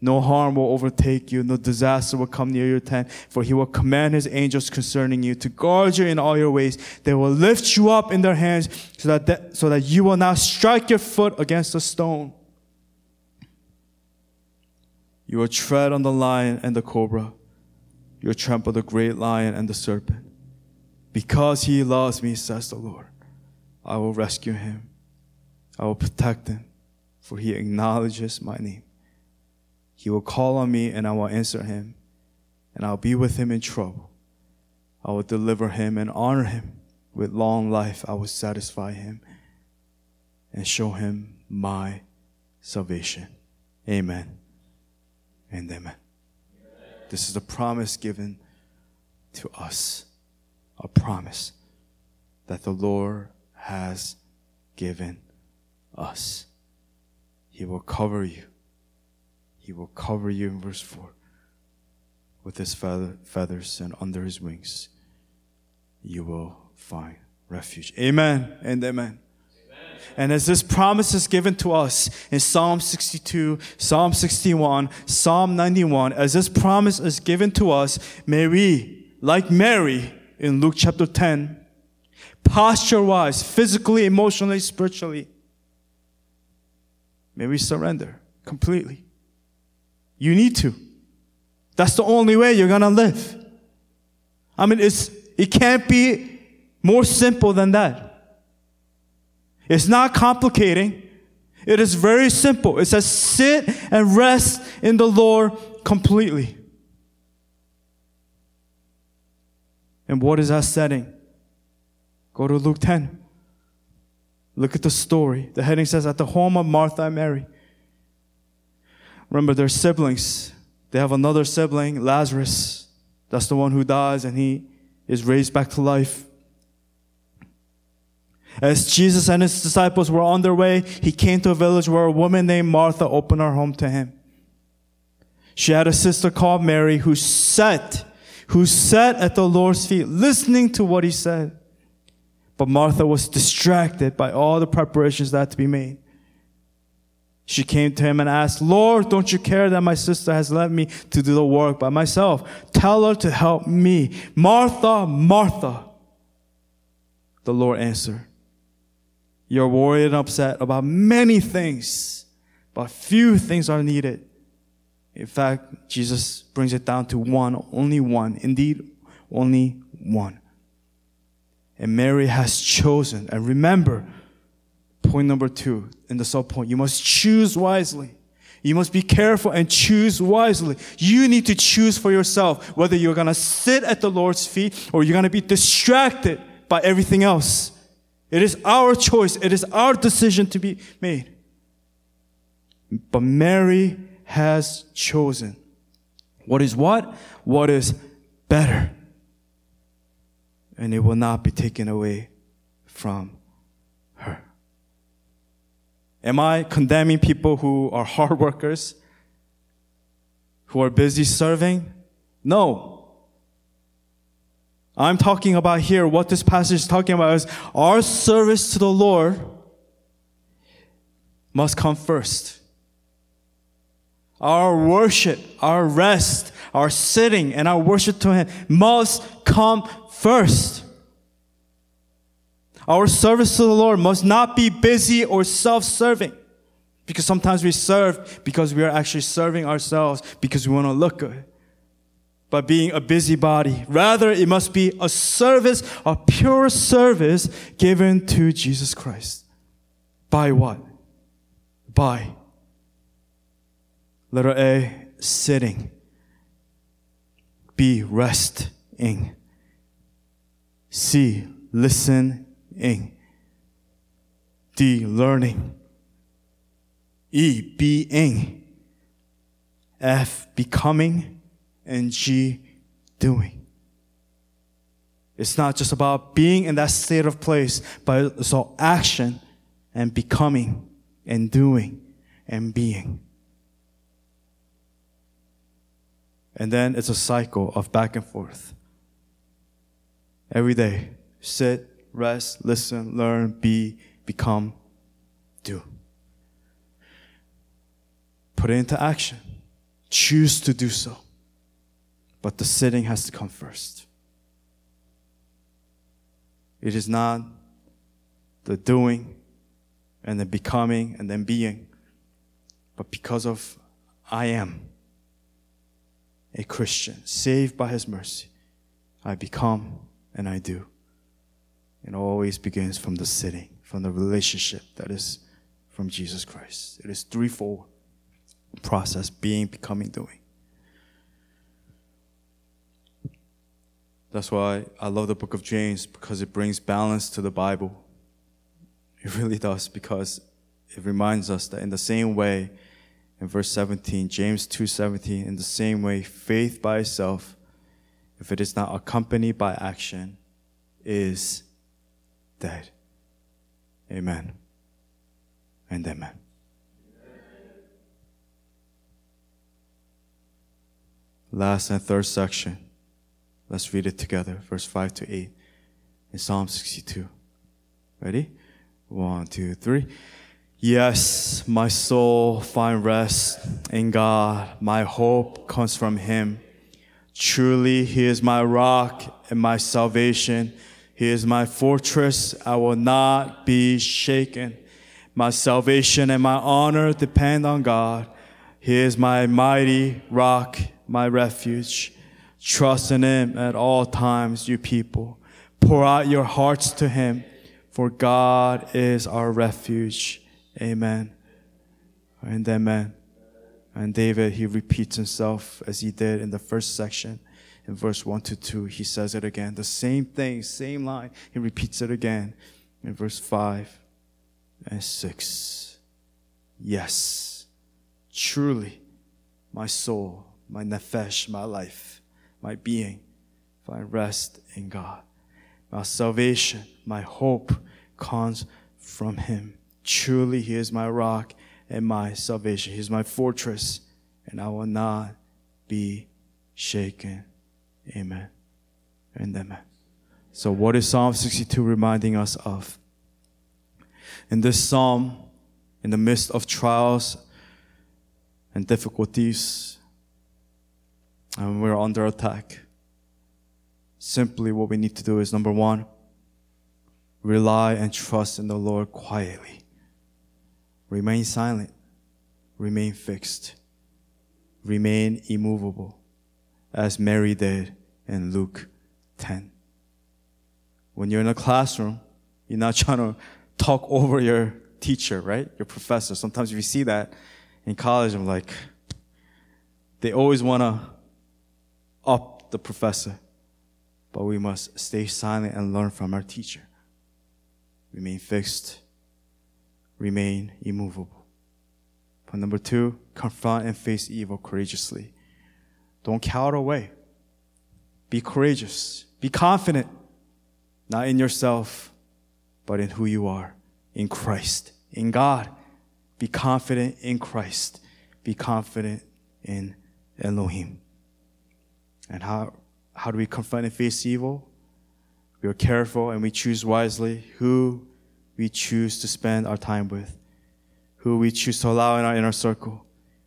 D: no harm will overtake you, no disaster will come near your tent, for he will command his angels concerning you to guard you in all your ways. They will lift you up in their hands so that, that so that you will not strike your foot against a stone. You will tread on the lion and the cobra. You will trample the great lion and the serpent. Because he loves me, says the Lord, I will rescue him. I will protect him, for he acknowledges my name. He will call on me and I will answer him, and I'll be with him in trouble. I will deliver him and honor him. With long life, I will satisfy him and show him my salvation. Amen and amen. This is a promise given to us, a promise that the Lord has given us. He will cover you he will cover you in verse 4 with his feathers, and under his wings you will find refuge. Amen and amen. And as this promise is given to us in Psalm 62, Psalm 61, Psalm 91, as this promise is given to us, may we, like Mary in Luke chapter 10, posture wise, physically, emotionally, spiritually, may we surrender completely. You need to. That's the only way you're gonna live. I mean, it's, it can't be more simple than that. It's not complicating. It is very simple. It says, sit and rest in the Lord completely. And what is that setting? Go to Luke 10. Look at the story. The heading says, At the home of Martha and Mary. Remember, they're siblings. They have another sibling, Lazarus. That's the one who dies and he is raised back to life. As Jesus and his disciples were on their way, he came to a village where a woman named Martha opened her home to him. She had a sister called Mary who sat, who sat at the Lord's feet, listening to what he said. But Martha was distracted by all the preparations that had to be made. She came to him and asked, Lord, don't you care that my sister has left me to do the work by myself? Tell her to help me. Martha, Martha. The Lord answered, You're worried and upset about many things, but few things are needed. In fact, Jesus brings it down to one, only one. Indeed, only one. And Mary has chosen. And remember, Point number two in the sub point. You must choose wisely. You must be careful and choose wisely. You need to choose for yourself whether you're going to sit at the Lord's feet or you're going to be distracted by everything else. It is our choice. It is our decision to be made. But Mary has chosen. What is what? What is better. And it will not be taken away from Am I condemning people who are hard workers, who are busy serving? No. I'm talking about here, what this passage is talking about is our service to the Lord must come first. Our worship, our rest, our sitting, and our worship to Him must come first. Our service to the Lord must not be busy or self-serving. Because sometimes we serve because we are actually serving ourselves because we want to look good. But being a busybody. Rather, it must be a service, a pure service given to Jesus Christ. By what? By. Letter A, sitting. B, resting. C, listen ing. D, learning. E, being. F, becoming. And G, doing. It's not just about being in that state of place, but it's all action and becoming and doing and being. And then it's a cycle of back and forth. Every day, sit, rest, listen, learn, be, become, do. Put it into action. Choose to do so. But the sitting has to come first. It is not the doing and the becoming and then being, but because of I am a Christian, saved by His mercy, I become and I do. It always begins from the sitting, from the relationship that is from Jesus Christ. It is threefold process being, becoming, doing. That's why I love the book of James because it brings balance to the Bible. It really does because it reminds us that in the same way, in verse 17, James 2:17, in the same way, faith by itself, if it is not accompanied by action, is dead. Amen. And amen. Last and third section. Let's read it together. Verse 5 to 8 in Psalm 62. Ready? One, two, three. Yes, my soul find rest in God. My hope comes from Him. Truly, He is my rock and my salvation. He is my fortress. I will not be shaken. My salvation and my honor depend on God. He is my mighty rock, my refuge. Trust in Him at all times, you people. Pour out your hearts to Him For God is our refuge. Amen. And amen. And David, he repeats himself as he did in the first section in verse 1 to 2. He says it again. The same thing, same line. He repeats it again in verse 5 and 6. Yes, truly, my soul, my nephesh, my life, my being, find rest in God. My salvation, my hope comes from Him. Truly, He is my rock and my salvation. He is my fortress, and I will not be shaken. Amen. And amen. Uh, so, what is Psalm 62 reminding us of? In this psalm, in the midst of trials and difficulties, and we're under attack, simply what we need to do is number one, rely and trust in the Lord quietly. Remain silent. Remain fixed. Remain immovable, as Mary did in Luke 10. When you're in a classroom, you're not trying to talk over your teacher, right? Your professor. Sometimes if you see that in college, I'm like, they always want to up the professor. But we must stay silent and learn from our teacher. Remain fixed. Remain immovable. Point number two, confront and face evil courageously. Don't cower away. Be courageous. Be confident, not in yourself, but in who you are, in Christ, in God. Be confident in Christ. Be confident in Elohim. And how, how do we confront and face evil? We are careful and we choose wisely who we choose to spend our time with, who we choose to allow in our inner circle,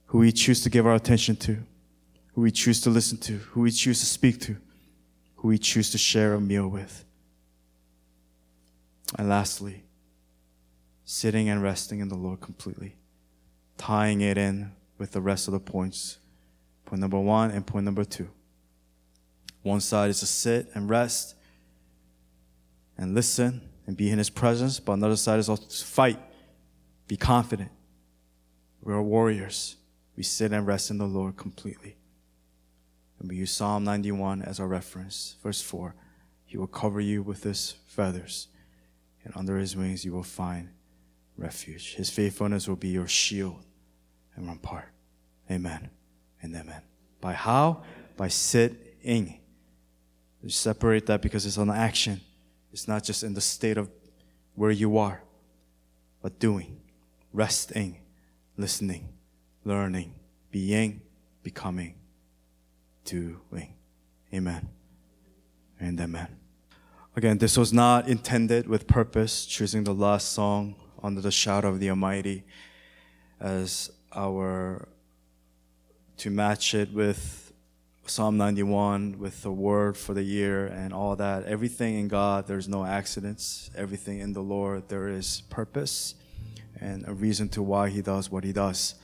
D: who we choose to give our attention to, who we choose to listen to, who we choose to speak to who we choose to share a meal with. And lastly, sitting and resting in the Lord completely, tying it in with the rest of the points. Point number one and point number two. One side is to sit and rest and listen and be in His presence, but another side is also to fight, be confident. We are warriors. We sit and rest in the Lord completely. And we use Psalm 91 as our reference. Verse 4 He will cover you with His feathers, and under His wings you will find refuge. His faithfulness will be your shield and rampart. Amen and amen. By how? By sitting. You separate that because it's an action. It's not just in the state of where you are, but doing, resting, listening, learning, being, becoming doing. Amen. And amen. Again, this was not intended with purpose, choosing the last song under the shadow of the Almighty as our to match it with Psalm 91 with the word for the year and all that. Everything in God, there's no accidents. Everything in the Lord, there is purpose and a reason to why He does what He does.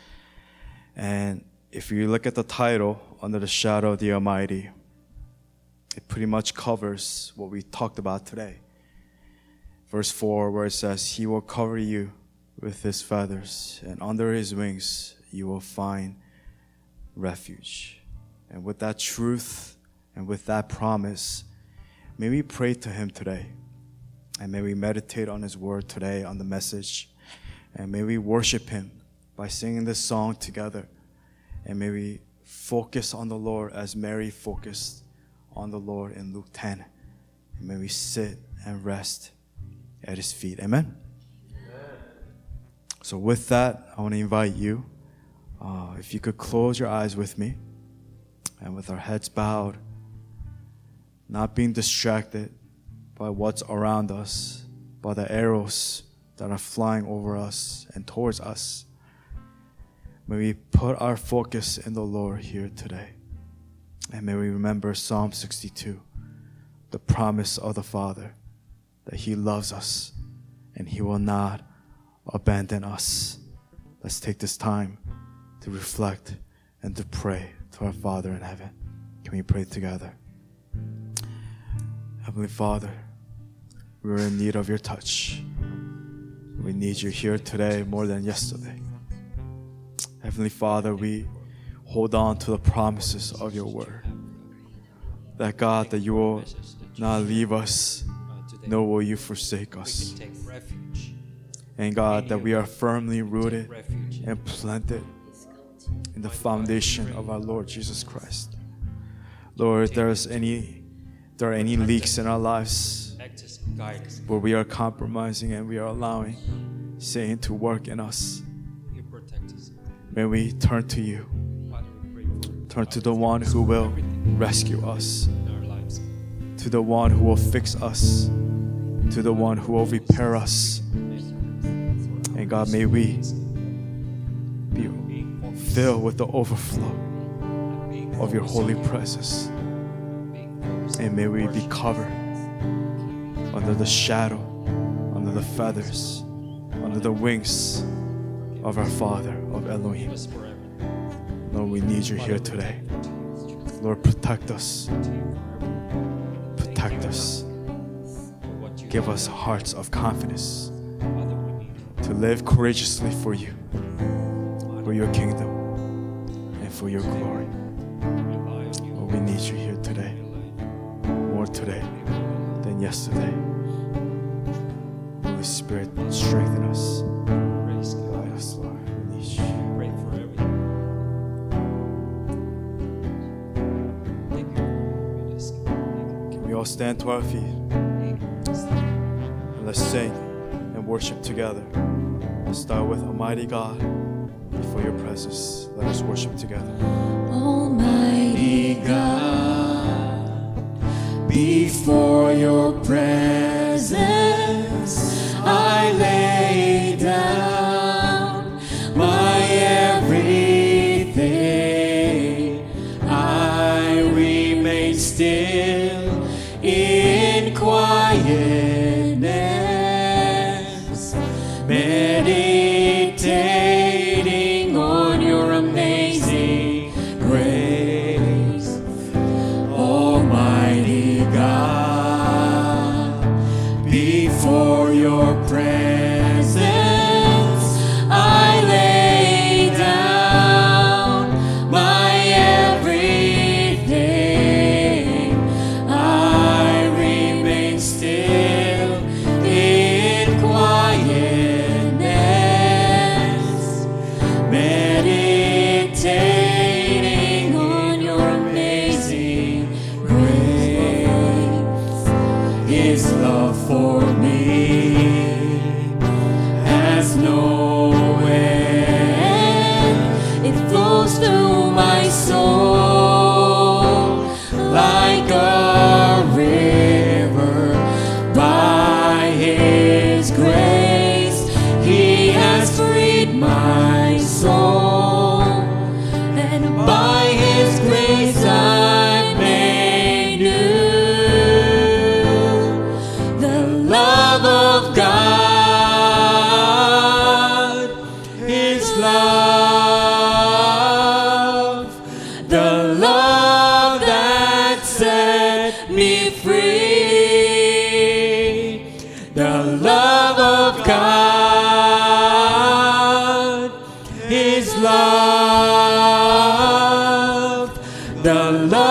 D: And if you look at the title, Under the Shadow of the Almighty, it pretty much covers what we talked about today. Verse 4, where it says, He will cover you with His feathers, and under His wings you will find refuge. And with that truth and with that promise, may we pray to Him today. And may we meditate on His word today, on the message. And may we worship Him by singing this song together. And may we focus on the Lord as Mary focused on the Lord in Luke 10. And may we sit and rest at his feet. Amen? Amen. So, with that, I want to invite you, uh, if you could close your eyes with me and with our heads bowed, not being distracted by what's around us, by the arrows that are flying over us and towards us. May we put our focus in the Lord here today. And may we remember Psalm 62, the promise of the Father that He loves us and He will not abandon us. Let's take this time to reflect and to pray to our Father in heaven. Can we pray together? Heavenly Father, We're in need of your touch. We need you here today more than yesterday. Heavenly Father, we hold on to the promises of your word. That God, that you will not leave us, nor will you forsake us. And God, that we are firmly rooted and planted in the foundation of our Lord Jesus Christ. Lord, if there is any there are any leaks in our lives where we are compromising and we are allowing Satan to work in us. May we turn to you, turn to the one who will rescue us, to the one who will fix us, to the one who will repair us. And God, may we be filled with the overflow of your holy presence. And may we be covered under the shadow, under the feathers, under the wings of our Father, of Elohim. Lord, we need you here today. Lord, protect us. Protect us. Give us hearts of confidence to live courageously for you, for your kingdom, and for your glory. Lord, we need you here today, more today than yesterday. Holy Spirit, strengthen us. Stand to our feet and let's sing and worship together? Let's start with Almighty God before your presence. Let us worship together.
B: Almighty God, before your presence,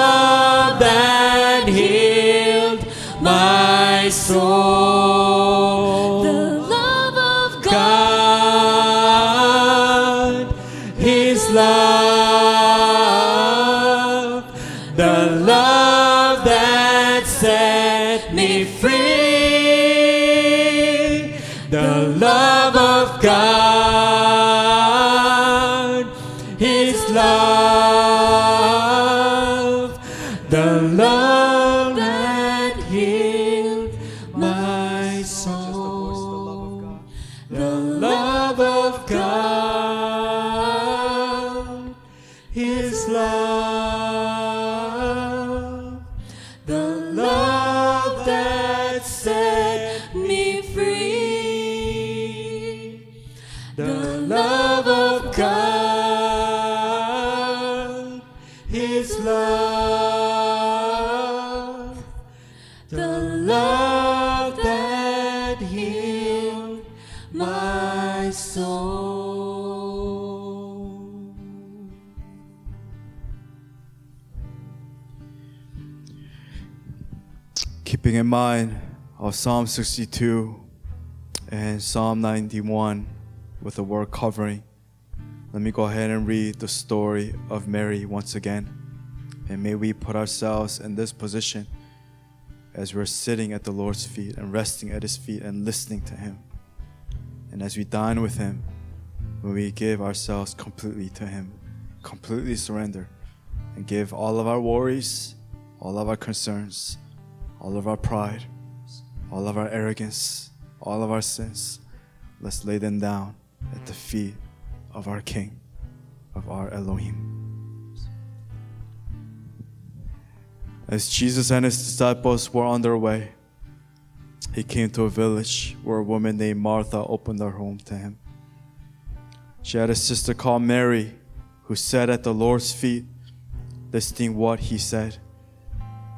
B: love that healed my soul.
D: In mind of Psalm 62 and Psalm 91 with the word covering, let me go ahead and read the story of Mary once again. And may we put ourselves in this position as we're sitting at the Lord's feet and resting at His feet and listening to Him. And as we dine with Him, when we give ourselves completely to Him, completely surrender, and give all of our worries, all of our concerns, all of our pride, all of our arrogance, all of our sins, let's lay them down at the feet of our King, of our Elohim. As Jesus and his disciples were on their way, he came to a village where a woman named Martha opened her home to him. She had a sister called Mary who sat at the Lord's feet, listening what he said.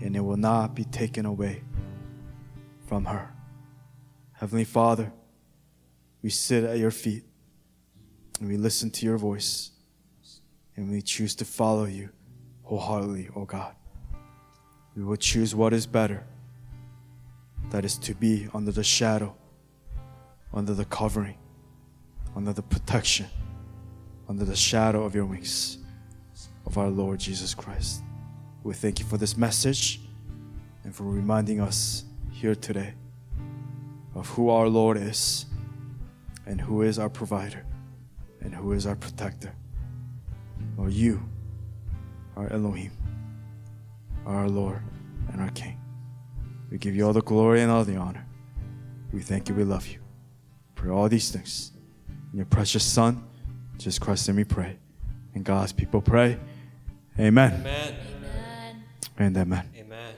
D: and it will not be taken away from her. Heavenly Father, we sit at your feet and we listen to your voice and we choose to follow you wholeheartedly, O oh God. We will choose what is better. That is to be under the shadow, under the covering, under the protection, under the shadow of your wings of our Lord Jesus Christ. We thank you for this message and for reminding us here today of who our Lord is and who is our provider and who is our protector. Or you, our Elohim our Lord and our King. We give you all the glory and all the honor. We thank you. We love you. For all these things. In your precious Son, Jesus Christ, and we pray. And God's people pray. Amen.
A: Amen.
D: Amen. And amen.
A: Amen.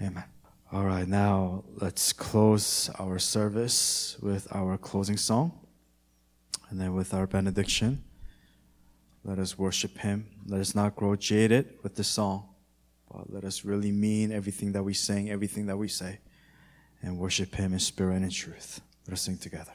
D: Amen. All right, now let's close our service with our closing song and then with our benediction. Let us worship Him. Let us not grow jaded with the song but let us really mean everything that we sing, everything that we say, and worship Him in spirit and in truth. Let us sing together.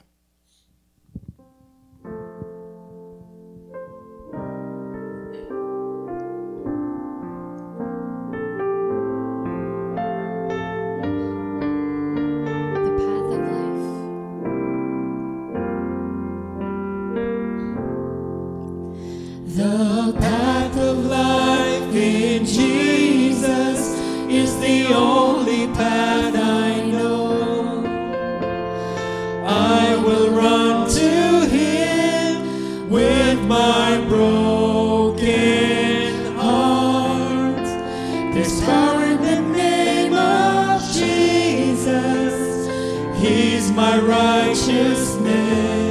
D: my righteousness.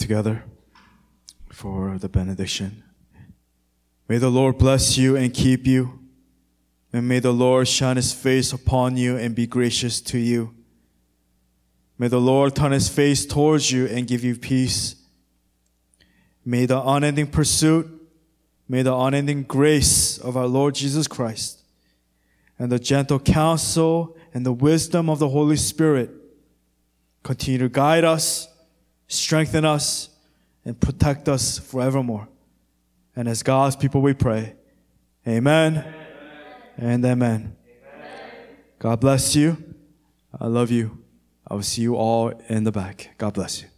D: Together for the benediction. May the Lord bless you and keep you. And may the Lord shine his face upon you and be gracious to you. May the Lord turn his face towards you and give you peace. May the unending pursuit, may the unending grace of our Lord Jesus Christ and the gentle counsel and the wisdom of the Holy Spirit continue to guide us, strengthen us, and protect us forevermore. And as God's people, we pray. Amen, amen. and amen. amen. God bless you. I love you. I will see you all in the back. God bless you.